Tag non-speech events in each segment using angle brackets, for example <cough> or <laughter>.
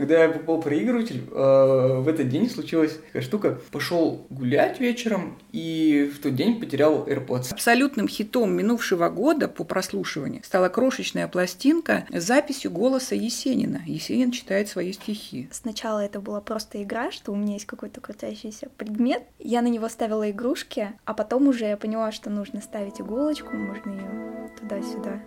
Когда я покупал проигрыватель, э, в этот день случилась такая штука. Пошел гулять вечером и в тот день потерял AirPods. Абсолютным хитом минувшего года по прослушиванию стала крошечная пластинка с записью голоса Есенина. Есенин читает свои стихи. Сначала это была просто игра, что у меня есть какой-то крутящийся предмет. Я на него ставила игрушки, а потом уже я поняла, что нужно ставить иголочку, можно ее туда-сюда.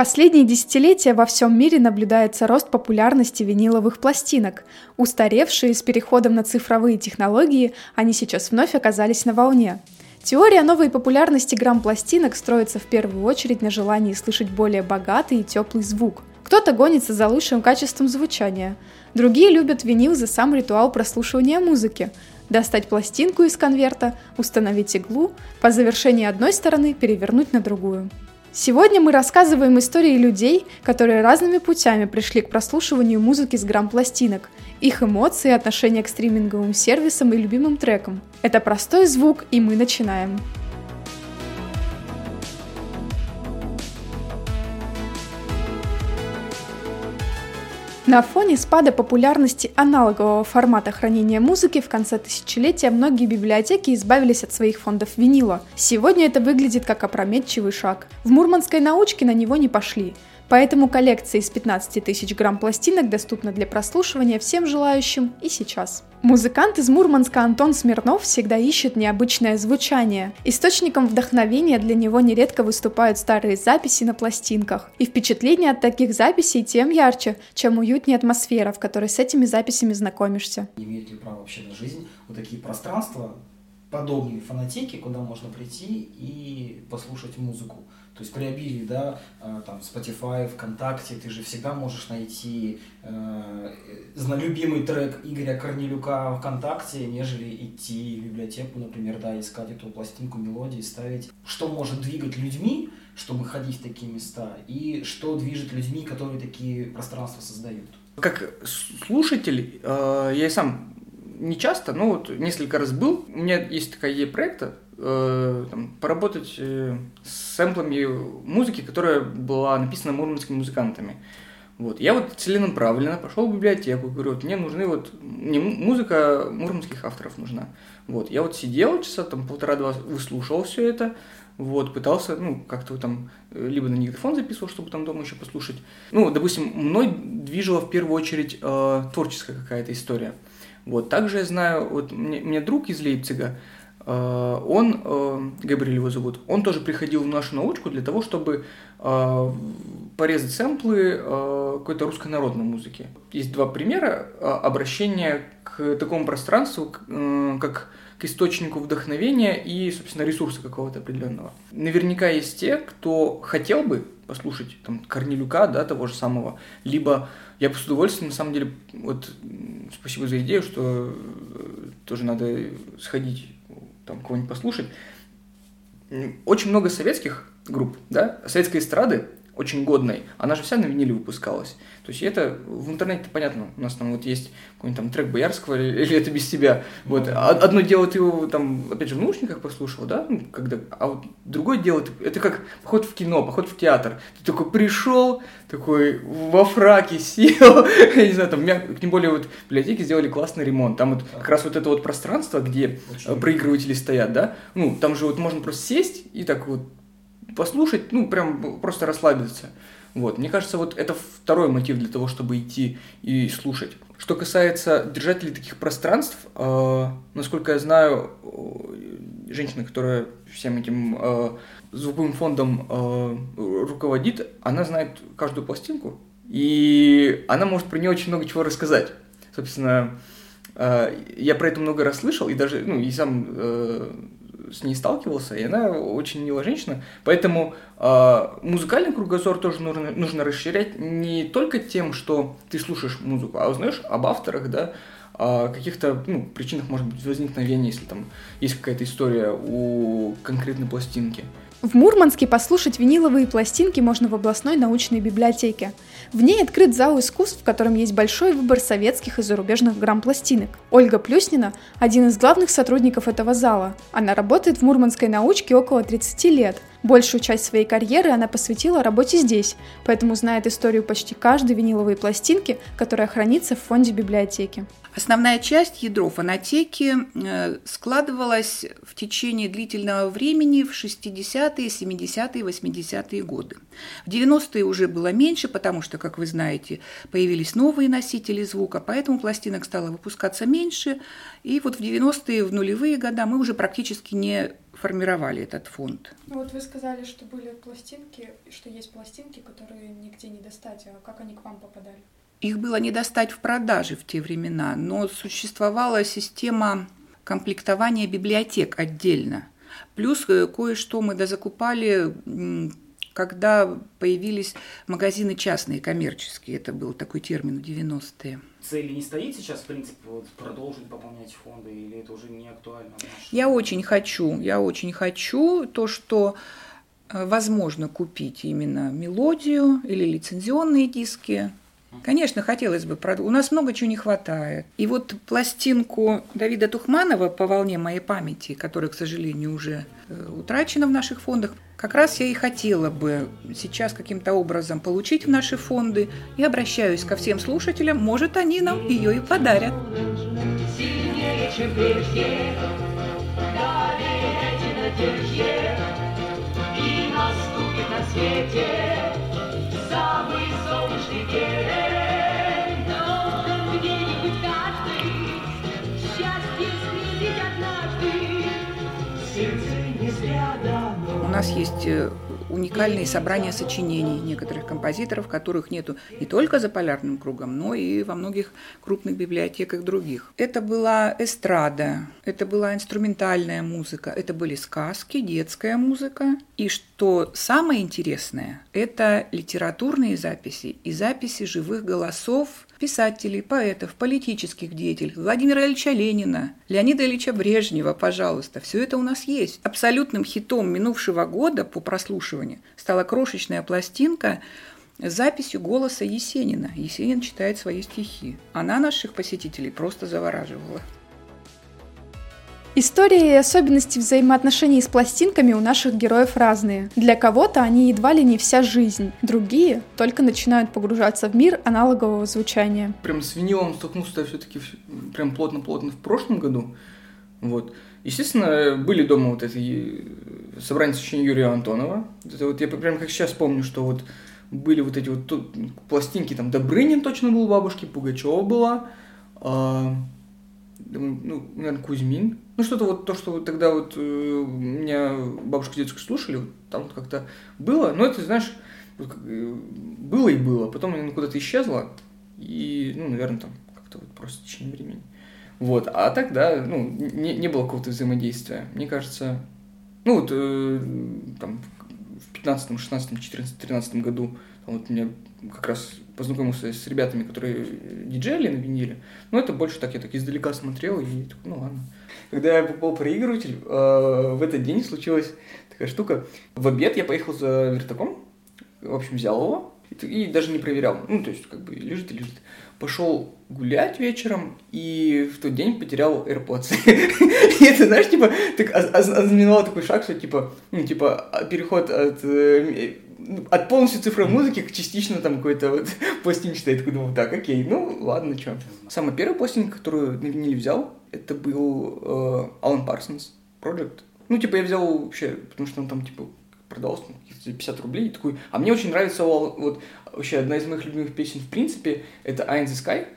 Последние десятилетия во всем мире наблюдается рост популярности виниловых пластинок. Устаревшие с переходом на цифровые технологии, они сейчас вновь оказались на волне. Теория новой популярности грамм-пластинок строится в первую очередь на желании слышать более богатый и теплый звук. Кто-то гонится за лучшим качеством звучания, другие любят винил за сам ритуал прослушивания музыки. Достать пластинку из конверта, установить иглу, по завершении одной стороны перевернуть на другую. Сегодня мы рассказываем истории людей, которые разными путями пришли к прослушиванию музыки с грамм-пластинок, их эмоции, отношения к стриминговым сервисам и любимым трекам. Это простой звук, и мы начинаем. На фоне спада популярности аналогового формата хранения музыки в конце тысячелетия многие библиотеки избавились от своих фондов винила. Сегодня это выглядит как опрометчивый шаг. В мурманской научке на него не пошли. Поэтому коллекция из 15 тысяч грамм пластинок доступна для прослушивания всем желающим и сейчас. Музыкант из Мурманска Антон Смирнов всегда ищет необычное звучание. Источником вдохновения для него нередко выступают старые записи на пластинках. И впечатление от таких записей тем ярче, чем уютнее атмосфера, в которой с этими записями знакомишься. Имеют ли право вообще на жизнь вот такие пространства, подобные фанатеки, куда можно прийти и послушать музыку? То есть при обилии, да, э, там, Spotify, ВКонтакте, ты же всегда можешь найти э, любимый трек Игоря Корнелюка ВКонтакте, нежели идти в библиотеку, например, да, искать эту пластинку мелодии, ставить. Что может двигать людьми, чтобы ходить в такие места, и что движет людьми, которые такие пространства создают? Как слушатель, э, я и сам не часто, но вот несколько раз был. У меня есть такая идея проекта, э, там, поработать э, с сэмплами музыки, которая была написана мурманскими музыкантами. Вот. Я вот целенаправленно пошел в библиотеку, говорю, вот мне нужны вот, не музыка мурманских авторов нужна. Вот. Я вот сидел часа там полтора-два, выслушивал все это, вот, пытался, ну, как-то там, либо на диктофон записывал, чтобы там дома еще послушать. Ну, допустим, мной движила в первую очередь э, творческая какая-то история. Вот, также я знаю, вот мне, мне друг из Лейпцига, э, он, э, Габриэль его зовут, он тоже приходил в нашу научку для того, чтобы э, порезать сэмплы какой-то русской народной музыки. Есть два примера обращения к такому пространству, как к источнику вдохновения и, собственно, ресурса какого-то определенного. Наверняка есть те, кто хотел бы послушать там Корнелюка, да, того же самого, либо я бы с удовольствием, на самом деле, вот спасибо за идею, что э, тоже надо сходить там кого-нибудь послушать. Очень много советских групп, да, советской эстрады, очень годной, она же вся на виниле выпускалась. То есть это в интернете понятно, у нас там вот есть какой-нибудь там трек Боярского или, или это без тебя. Вот. Одно дело ты его там, опять же, в наушниках послушал, да, ну, когда, а вот другое дело, это как поход в кино, поход в театр. Ты такой пришел, такой во фраке сел, <laughs> я не знаю, там, тем более вот в библиотеке сделали классный ремонт. Там вот как раз вот это вот пространство, где проигрыватели стоят, да, ну, там же вот можно просто сесть и так вот послушать, ну, прям просто расслабиться. Вот. Мне кажется, вот это второй мотив для того, чтобы идти и слушать. Что касается держателей таких пространств, э, насколько я знаю, э, женщина, которая всем этим э, звуковым фондом э, руководит, она знает каждую пластинку, и она может про нее очень много чего рассказать. Собственно, э, я про это много раз слышал, и даже, ну, и сам э, с ней сталкивался, и она очень милая женщина. Поэтому э, музыкальный кругозор тоже нужно, нужно расширять не только тем, что ты слушаешь музыку, а узнаешь об авторах, да, о каких-то ну, причинах, может быть, возникновения, если там есть какая-то история у конкретной пластинки. В Мурманске послушать виниловые пластинки можно в областной научной библиотеке. В ней открыт зал искусств, в котором есть большой выбор советских и зарубежных грамм-пластинок. Ольга Плюснина – один из главных сотрудников этого зала. Она работает в мурманской научке около 30 лет. Большую часть своей карьеры она посвятила работе здесь, поэтому знает историю почти каждой виниловой пластинки, которая хранится в фонде библиотеки. Основная часть ядро фонотеки э, складывалась в течение длительного времени в 60-е, 70-е, 80-е годы. В 90-е уже было меньше, потому что, как вы знаете, появились новые носители звука, поэтому пластинок стало выпускаться меньше. И вот в 90-е, в нулевые года мы уже практически не формировали этот фонд. Ну вот вы сказали, что были пластинки, что есть пластинки, которые нигде не достать. А как они к вам попадали? Их было не достать в продаже в те времена, но существовала система комплектования библиотек отдельно. Плюс э, кое-что мы дозакупали, когда появились магазины частные, коммерческие. Это был такой термин в 90-е. Цели не стоит сейчас, в принципе, вот, продолжить пополнять фонды, или это уже не актуально? Я очень хочу, я очень хочу то, что э, возможно купить именно мелодию или лицензионные диски, Конечно, хотелось бы. У нас много чего не хватает. И вот пластинку Давида Тухманова по волне моей памяти, которая, к сожалению, уже э, утрачена в наших фондах, как раз я и хотела бы сейчас каким-то образом получить в наши фонды и обращаюсь ко всем слушателям, может, они нам ее и подарят. Сильнее. Нас есть э, уникальные собрания сочинений некоторых композиторов, которых нету не только за полярным кругом, но и во многих крупных библиотеках других. Это была эстрада, это была инструментальная музыка, это были сказки, детская музыка. И что самое интересное, это литературные записи и записи живых голосов писателей, поэтов, политических деятелей, Владимира Ильича Ленина, Леонида Ильича Брежнева, пожалуйста. Все это у нас есть. Абсолютным хитом минувшего года по прослушиванию стала крошечная пластинка с записью голоса Есенина. Есенин читает свои стихи. Она наших посетителей просто завораживала. Истории и особенности взаимоотношений с пластинками у наших героев разные. Для кого-то они едва ли не вся жизнь, другие только начинают погружаться в мир аналогового звучания. Прям с винилом столкнулся все-таки прям плотно-плотно в прошлом году. Вот. Естественно, были дома вот эти э, собрания сочинений Юрия Антонова. Это вот я прям как сейчас помню, что вот были вот эти вот пластинки, там Добрынин точно был бабушки, Пугачева была, а, ну, наверное, Кузьмин. Ну, что-то вот то, что тогда вот э, меня бабушка дедушкой слушали, вот там вот как-то было. Но это, знаешь, вот, э, было и было. Потом оно куда-то исчезло. И, ну, наверное, там как-то вот просто в течение времени. Вот. А тогда, ну, не, не было какого-то взаимодействия. Мне кажется, ну, вот э, там в 15, 16, 14, 13 году вот меня как раз познакомился с ребятами, которые диджеяли на виниле. Но это больше так, я так издалека смотрел и такой, ну ладно. Когда я покупал проигрыватель, э, в этот день случилась такая штука. В обед я поехал за вертаком, в общем, взял его и, даже не проверял. Ну, то есть, как бы лежит и лежит. Пошел гулять вечером и в тот день потерял AirPods. <laughs> и это, знаешь, типа, так ознаменовал такой шаг, что, типа, ну, типа, переход от э, от полностью цифровой музыки к частично там какой-то вот <laughs> пластинчатой. Я такой думал, так, окей, ну ладно, что. Самая первая пластинка, которую на виниле взял, это был э, Alan Parsons Project. Ну, типа, я взял вообще, потому что он там, типа, продался там, 50 рублей, и такой, а мне очень нравится вот вообще одна из моих любимых песен в принципе, это Eye in the Sky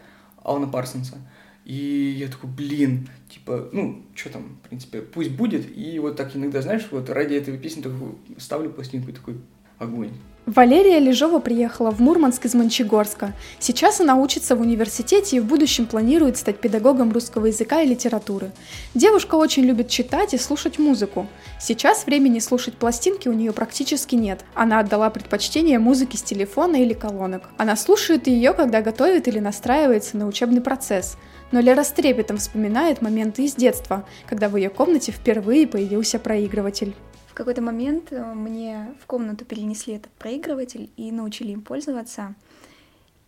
Алана Парсонса. И я такой, блин, типа, ну, что там, в принципе, пусть будет. И вот так иногда, знаешь, вот ради этой песни такой ставлю пластинку и такой, огонь. Валерия Лежова приехала в Мурманск из Мончегорска. Сейчас она учится в университете и в будущем планирует стать педагогом русского языка и литературы. Девушка очень любит читать и слушать музыку. Сейчас времени слушать пластинки у нее практически нет. Она отдала предпочтение музыке с телефона или колонок. Она слушает ее, когда готовит или настраивается на учебный процесс. Но Лера с трепетом вспоминает моменты из детства, когда в ее комнате впервые появился проигрыватель. В какой-то момент э, мне в комнату перенесли этот проигрыватель и научили им пользоваться.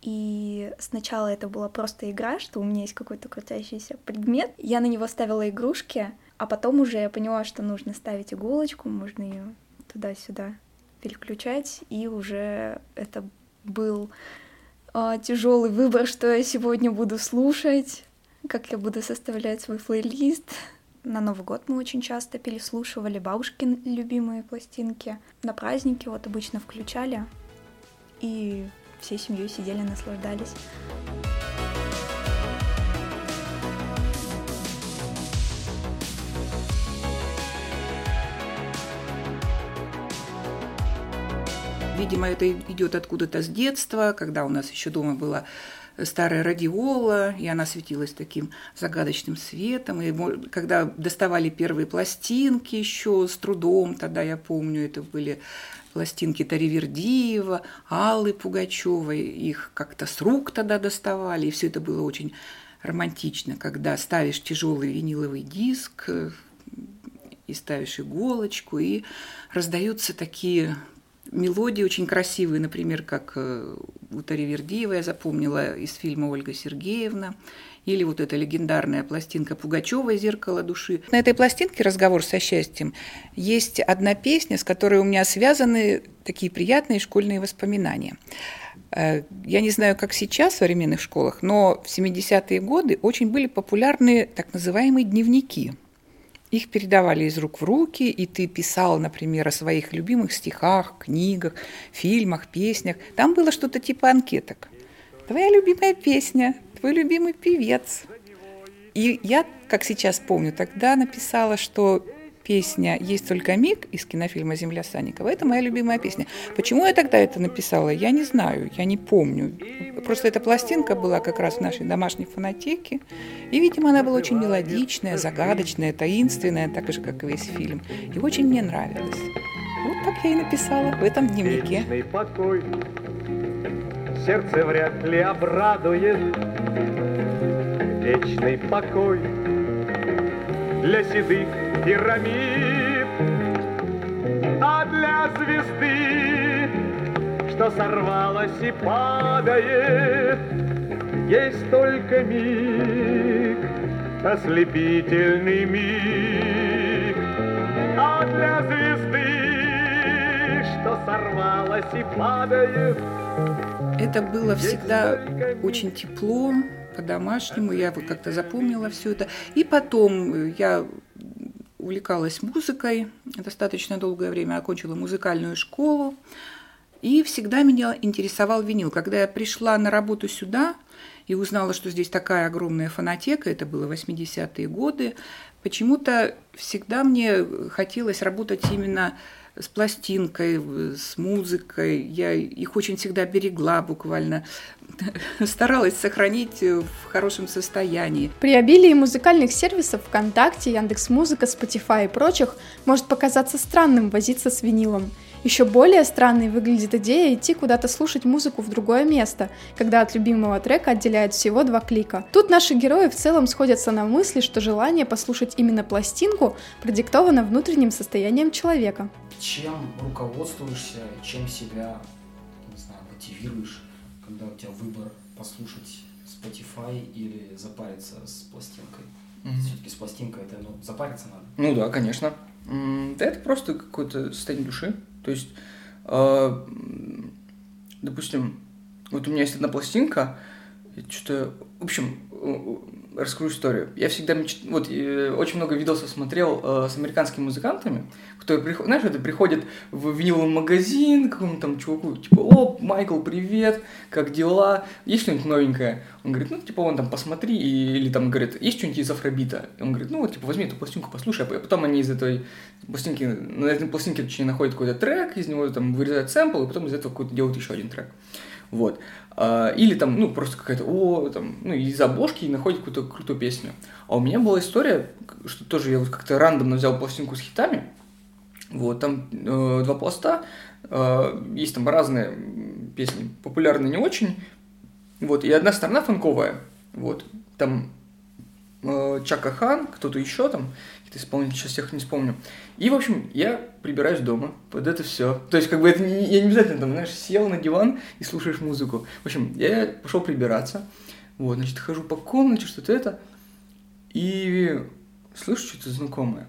И сначала это была просто игра, что у меня есть какой-то крутящийся предмет. Я на него ставила игрушки, а потом уже я поняла, что нужно ставить иголочку, можно ее туда-сюда переключать, и уже это был тяжелый выбор, что я сегодня буду слушать, как я буду составлять свой плейлист. На Новый год мы очень часто переслушивали бабушкин любимые пластинки. На праздники вот обычно включали, и всей семьей сидели, наслаждались. Видимо, это идет откуда-то с детства, когда у нас еще дома была старая радиола, и она светилась таким загадочным светом. И когда доставали первые пластинки еще с трудом, тогда я помню, это были пластинки Таривердиева, Аллы Пугачевой, их как-то с рук тогда доставали, и все это было очень романтично, когда ставишь тяжелый виниловый диск э, и ставишь иголочку, и раздаются такие мелодии очень красивые, например, как э, у Таривердиева я запомнила из фильма «Ольга Сергеевна», или вот эта легендарная пластинка Пугачева «Зеркало души». На этой пластинке «Разговор со счастьем» есть одна песня, с которой у меня связаны такие приятные школьные воспоминания. Э, я не знаю, как сейчас в современных школах, но в 70-е годы очень были популярны так называемые дневники – их передавали из рук в руки, и ты писал, например, о своих любимых стихах, книгах, фильмах, песнях. Там было что-то типа анкеток. Твоя любимая песня, твой любимый певец. И я, как сейчас помню, тогда написала, что песня «Есть только миг» из кинофильма «Земля Санникова». Это моя любимая песня. Почему я тогда это написала, я не знаю, я не помню. Просто эта пластинка была как раз в нашей домашней фонотеке. И, видимо, она была очень мелодичная, загадочная, таинственная, так же, как и весь фильм. И очень мне нравилась. Вот так я и написала в этом дневнике. Покой сердце вряд ли обрадует. Вечный покой для седых пирамид, а для звезды, что сорвалась и падает, есть только миг, ослепительный миг, а для звезды, что сорвалась и падает, Это было всегда очень тепло, по-домашнему, я вот как-то запомнила все это. И потом я увлекалась музыкой достаточно долгое время, окончила музыкальную школу, и всегда меня интересовал винил. Когда я пришла на работу сюда и узнала, что здесь такая огромная фонотека, это было 80-е годы, почему-то всегда мне хотелось работать именно с пластинкой, с музыкой. Я их очень всегда берегла буквально. <laughs> Старалась сохранить в хорошем состоянии. При обилии музыкальных сервисов ВКонтакте, Яндекс.Музыка, Spotify и прочих может показаться странным возиться с винилом – еще более странной выглядит идея идти куда-то слушать музыку в другое место, когда от любимого трека отделяют всего два клика. Тут наши герои в целом сходятся на мысли, что желание послушать именно пластинку продиктовано внутренним состоянием человека. Чем руководствуешься, чем себя, не знаю, мотивируешь, когда у тебя выбор послушать Spotify или запариться с пластинкой? Мгм. Все-таки с пластинкой это ну, запариться надо. Ну да, конечно. Да это просто какое-то состояние души. То есть, э, допустим, вот у меня есть одна пластинка, что-то, в общем, расскажу историю. Я всегда меч... вот э, очень много видосов смотрел э, с американскими музыкантами, которые приходят, знаешь, это приходят в виниловый магазин к какому-то там чуваку, типа, о, Майкл, привет, как дела, есть что-нибудь новенькое? Он говорит, ну, типа, вон там посмотри, и- или там говорит, есть что-нибудь из Афробита? И он говорит, ну, вот, типа, возьми эту пластинку, послушай, а потом они из этой пластинки, на этой пластинке, точнее, находят какой-то трек, из него там вырезают сэмпл, и потом из этого какой-то делают еще один трек. Вот. А, Или там, ну, просто какая-то, о, там, ну, из обложки и находит какую-то крутую песню. А у меня была история, что тоже я вот как-то рандомно взял пластинку с хитами, вот, там э, два пласта, э, есть там разные песни, популярные не очень, вот, и одна сторона фанковая, вот, там э, Чака Хан, кто-то еще там, исполнители, сейчас всех не вспомню. И, в общем, я прибираюсь дома под это все. То есть, как бы это не, я не обязательно там, знаешь, сел на диван и слушаешь музыку. В общем, я пошел прибираться. Вот, значит, хожу по комнате, что-то это. И слышу что-то знакомое.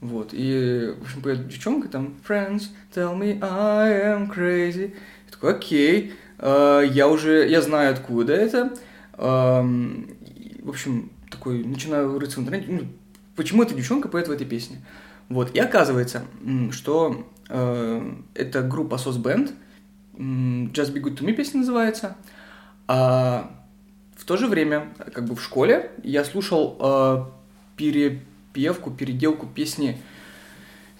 Вот, и, в общем, поет девчонка там «Friends, tell me I am crazy». Я такой, окей, а, я уже, я знаю, откуда это. И, В общем, такой, начинаю рыться в интернете, ну, почему эта девчонка поет в этой песне. Вот, и оказывается, что э, это группа SOS Band, Just Be Good To Me песня называется, а в то же время, как бы в школе, я слушал э, перепевку, переделку песни,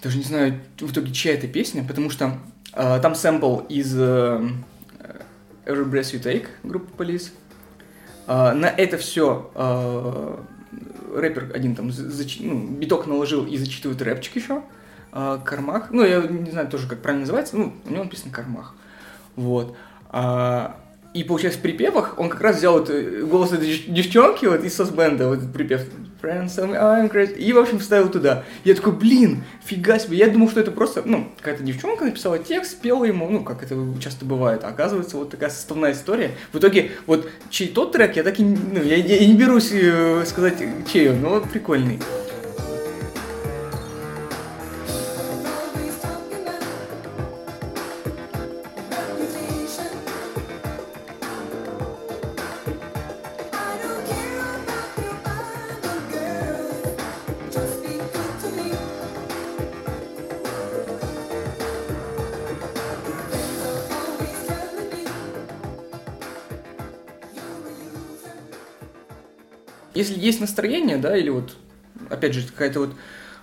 даже не знаю в итоге, чья это песня, потому что э, там сэмпл из э, Every Breath You Take группы Police. Э, на это все рэпер один там за- зачи- ну, биток наложил и зачитывает рэпчик еще. э, Кармах. Ну, я не знаю тоже, как правильно называется. Ну, у него написано Кармах. Вот. А, и получается, в припевах он как раз взял вот, э, голос этой дев- девчонки вот, из сосбенда, вот припев Friends, I'm crazy, и, в общем, вставил туда. Я такой, блин, фига себе. Я думал, что это просто, ну, какая-то девчонка написала текст, спела ему, ну, как это часто бывает. А оказывается, вот такая составная история. В итоге, вот чей тот трек, я так и, ну, я, я не берусь э, сказать, чей он, но вот прикольный. Есть настроение, да, или вот, опять же, какая-то вот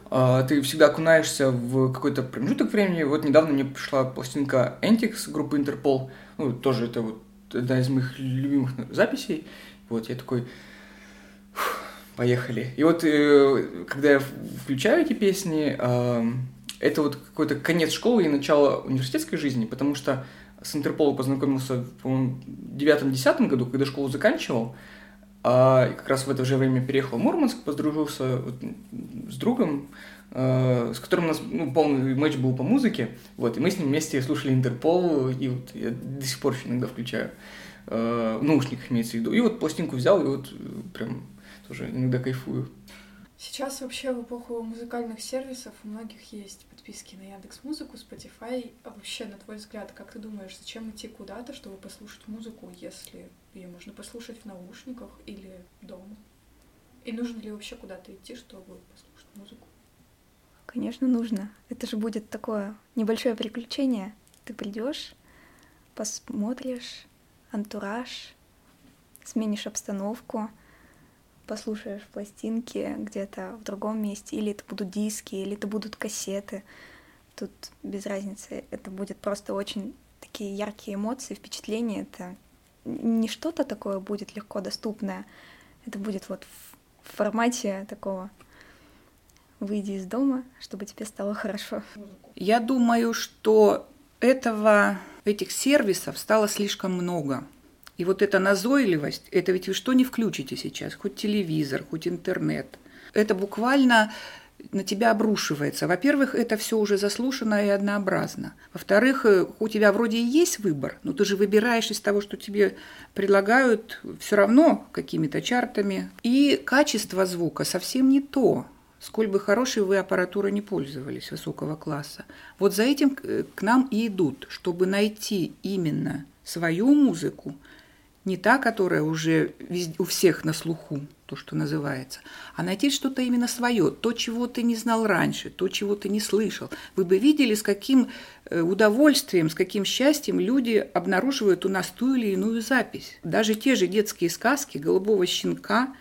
а, ты всегда окунаешься в какой-то промежуток времени. Вот недавно мне пришла пластинка Antics группы Интерпол. Ну, тоже это вот одна из моих любимых записей. Вот я такой, «Фух, поехали. И вот э, когда я включаю эти песни, ам, это вот какой-то конец школы и начало университетской жизни, потому что с Интерполом познакомился, по-моему, в девятом-десятом году, когда школу заканчивал. А как раз в это же время переехал в Мурманск, подружился вот, с другом, э, с которым у нас ну, полный матч был по музыке. Вот, и мы с ним вместе слушали Интерпол, и вот я до сих пор еще иногда включаю. Э, в наушниках имеется в виду. И вот пластинку взял, и вот э, прям тоже иногда кайфую. Сейчас вообще в эпоху музыкальных сервисов у многих есть подписки на Яндекс Музыку, Spotify. А вообще, на твой взгляд, как ты думаешь, зачем идти куда-то, чтобы послушать музыку, если ее можно послушать в наушниках или дома? И нужно ли вообще куда-то идти, чтобы послушать музыку? Конечно, нужно. Это же будет такое небольшое приключение. Ты придешь, посмотришь антураж, сменишь обстановку, послушаешь пластинки где-то в другом месте, или это будут диски, или это будут кассеты. Тут без разницы. Это будет просто очень такие яркие эмоции, впечатления. Это не что-то такое будет легко доступное. Это будет вот в формате такого выйди из дома, чтобы тебе стало хорошо. Я думаю, что этого, этих сервисов стало слишком много. И вот эта назойливость, это ведь вы что не включите сейчас, хоть телевизор, хоть интернет. Это буквально на тебя обрушивается. Во-первых, это все уже заслушано и однообразно. Во-вторых, э, у тебя вроде и есть выбор, но ты же выбираешь из того, что тебе предлагают все равно какими-то чартами. И качество звука совсем не то, сколь бы хорошей вы аппаратурой не пользовались высокого класса. Вот за этим э, к нам и идут, чтобы найти именно свою музыку, не та, которая уже у всех на слуху, то, что называется, а найти что-то именно свое, то, чего ты не знал раньше, то, чего ты не слышал. Вы бы видели, с каким э, удовольствием, с каким счастьем люди обнаруживают у нас ту или иную запись. Даже те же детские сказки «Голубого щенка»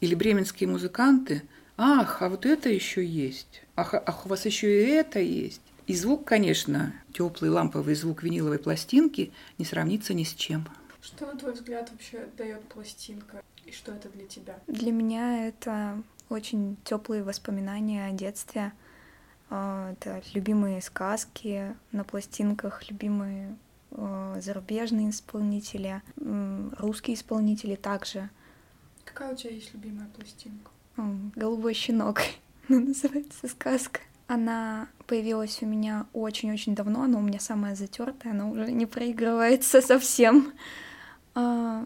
или «Бременские музыканты» Ах, а вот это еще есть. Ах, ах, у вас еще и это есть. И звук, конечно, теплый ламповый звук виниловой пластинки не сравнится ни с чем. Что, на твой взгляд, вообще дает пластинка? И что это для тебя? Для меня это очень теплые воспоминания о детстве. А, Это любимые сказки на пластинках, любимые э, зарубежные исполнители, русские исполнители также. Какая у тебя есть любимая пластинка? Голубой щенок <laughs> называется сказка. Она появилась у меня очень-очень давно, она у меня самая затертая, она уже не проигрывается совсем. А,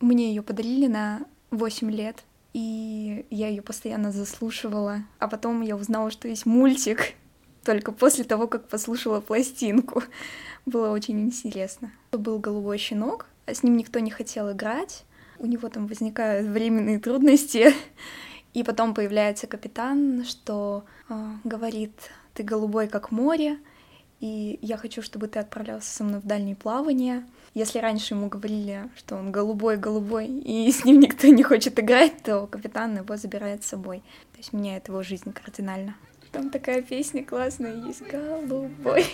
Мне ее подарили на 8 лет. и я ее постоянно заслушивала. А потом я узнала, что есть мультик, <laughs> только после того, как послушала пластинку. Было очень интересно. Был голубой щенок, а с ним никто не хотел играть. У него там возникают временные трудности. <laughs> И потом появляется капитан, что э, говорит, ты голубой как море, и я хочу, чтобы ты отправлялся со мной в дальние плавания. Если раньше ему говорили, что он голубой-голубой, и <laughs> с ним никто не хочет играть, то капитан его забирает с собой. То есть меняет его жизнь кардинально. Там такая песня классная есть «Голубой,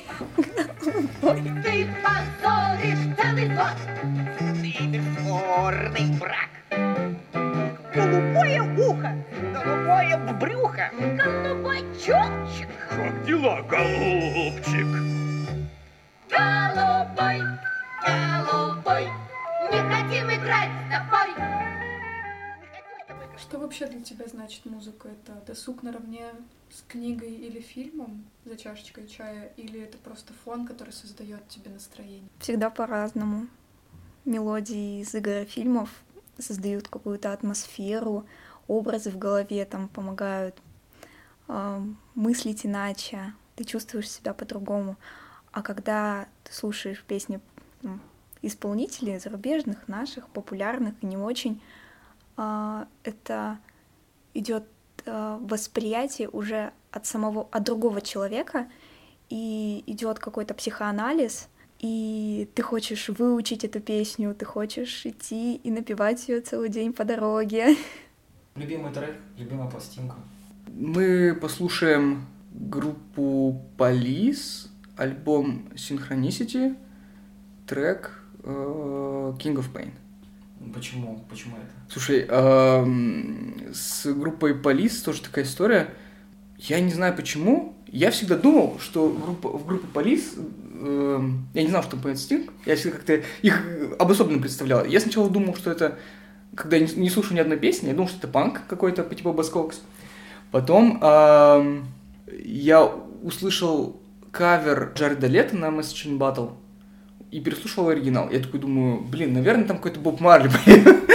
голубой». Ты позоришь целый флот, ты бесспорный враг. Голубое ухо, голубое брюхо, голубой чубчик. Как дела, голубчик? Вообще для тебя значит музыка? Это досуг наравне с книгой или фильмом за чашечкой чая? Или это просто фон, который создает тебе настроение? Всегда по-разному. Мелодии из игр и фильмов создают какую-то атмосферу, образы в голове там помогают э, мыслить иначе, ты чувствуешь себя по-другому. А когда ты слушаешь песни ну, исполнителей зарубежных, наших, популярных и не очень, э, это идет э, восприятие уже от самого, от другого человека, и идет какой-то психоанализ, и ты хочешь выучить эту песню, ты хочешь идти и напевать ее целый день по дороге. <laughs> Любимый трек, любимая пластинка. Мы послушаем группу Police, альбом Synchronicity, трек э, King of Pain. Почему? Почему это? Слушай, с группой Police тоже такая история. Я не знаю почему. Я всегда думал, что в группе Police... эм, я не знал, что поет Стинг. Я всегда как-то их обособленно представлял. Я сначала думал, что это... Когда я не, слушаю ни одной песни, я думал, что это панк какой-то по типу Баскокс. Потом я услышал кавер Джареда Лето на Message in Battle и переслушал оригинал. Я такой думаю, блин, наверное, там какой-то Боб Марли. <laughs>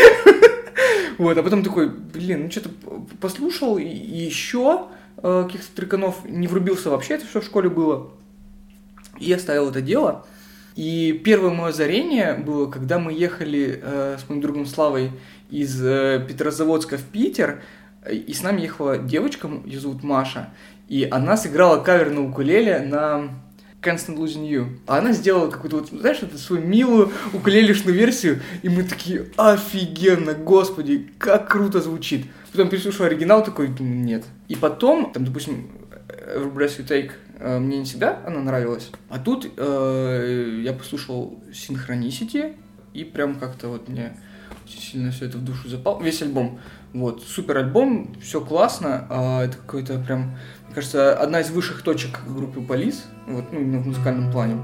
Вот, а потом такой, блин, ну что-то послушал, и еще э, каких-то треканов не врубился вообще, это все в школе было. И я ставил это дело. И первое мое озарение было, когда мы ехали э, с моим другом Славой из э, Петрозаводска в Питер, и с нами ехала девочка, ее зовут Маша, и она сыграла кавер на укулеле на Constant Losing You. А она сделала какую-то, вот, знаешь, это свою милую укулелишную версию, и мы такие, офигенно, господи, как круто звучит. Потом переслушал оригинал, такой, нет. И потом, там, допустим, Every Breath You Take мне не всегда она нравилась. А тут э, я послушал Synchronicity, и прям как-то вот мне очень сильно все это в душу запал. Весь альбом. Вот, супер альбом, все классно. а это какой-то прям, кажется, одна из высших точек группы Полис, вот, ну, в музыкальном плане.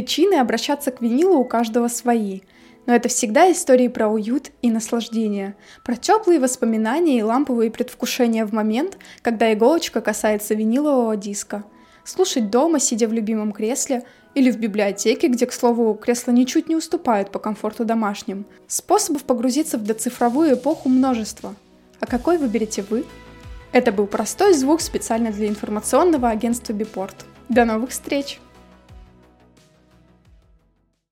Причины обращаться к винилу у каждого свои. Но это всегда истории про уют и наслаждение, про теплые воспоминания и ламповые предвкушения в момент, когда иголочка касается винилового диска. Слушать дома, сидя в любимом кресле, или в библиотеке, где, к слову, кресла ничуть не уступают по комфорту домашним. Способов погрузиться в доцифровую эпоху множество. А какой выберете вы? Это был простой звук специально для информационного агентства Бипорт. До новых встреч!